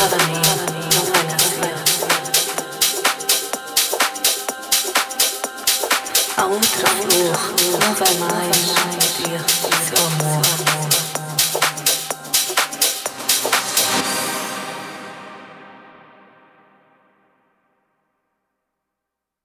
A outra flor não vai mais.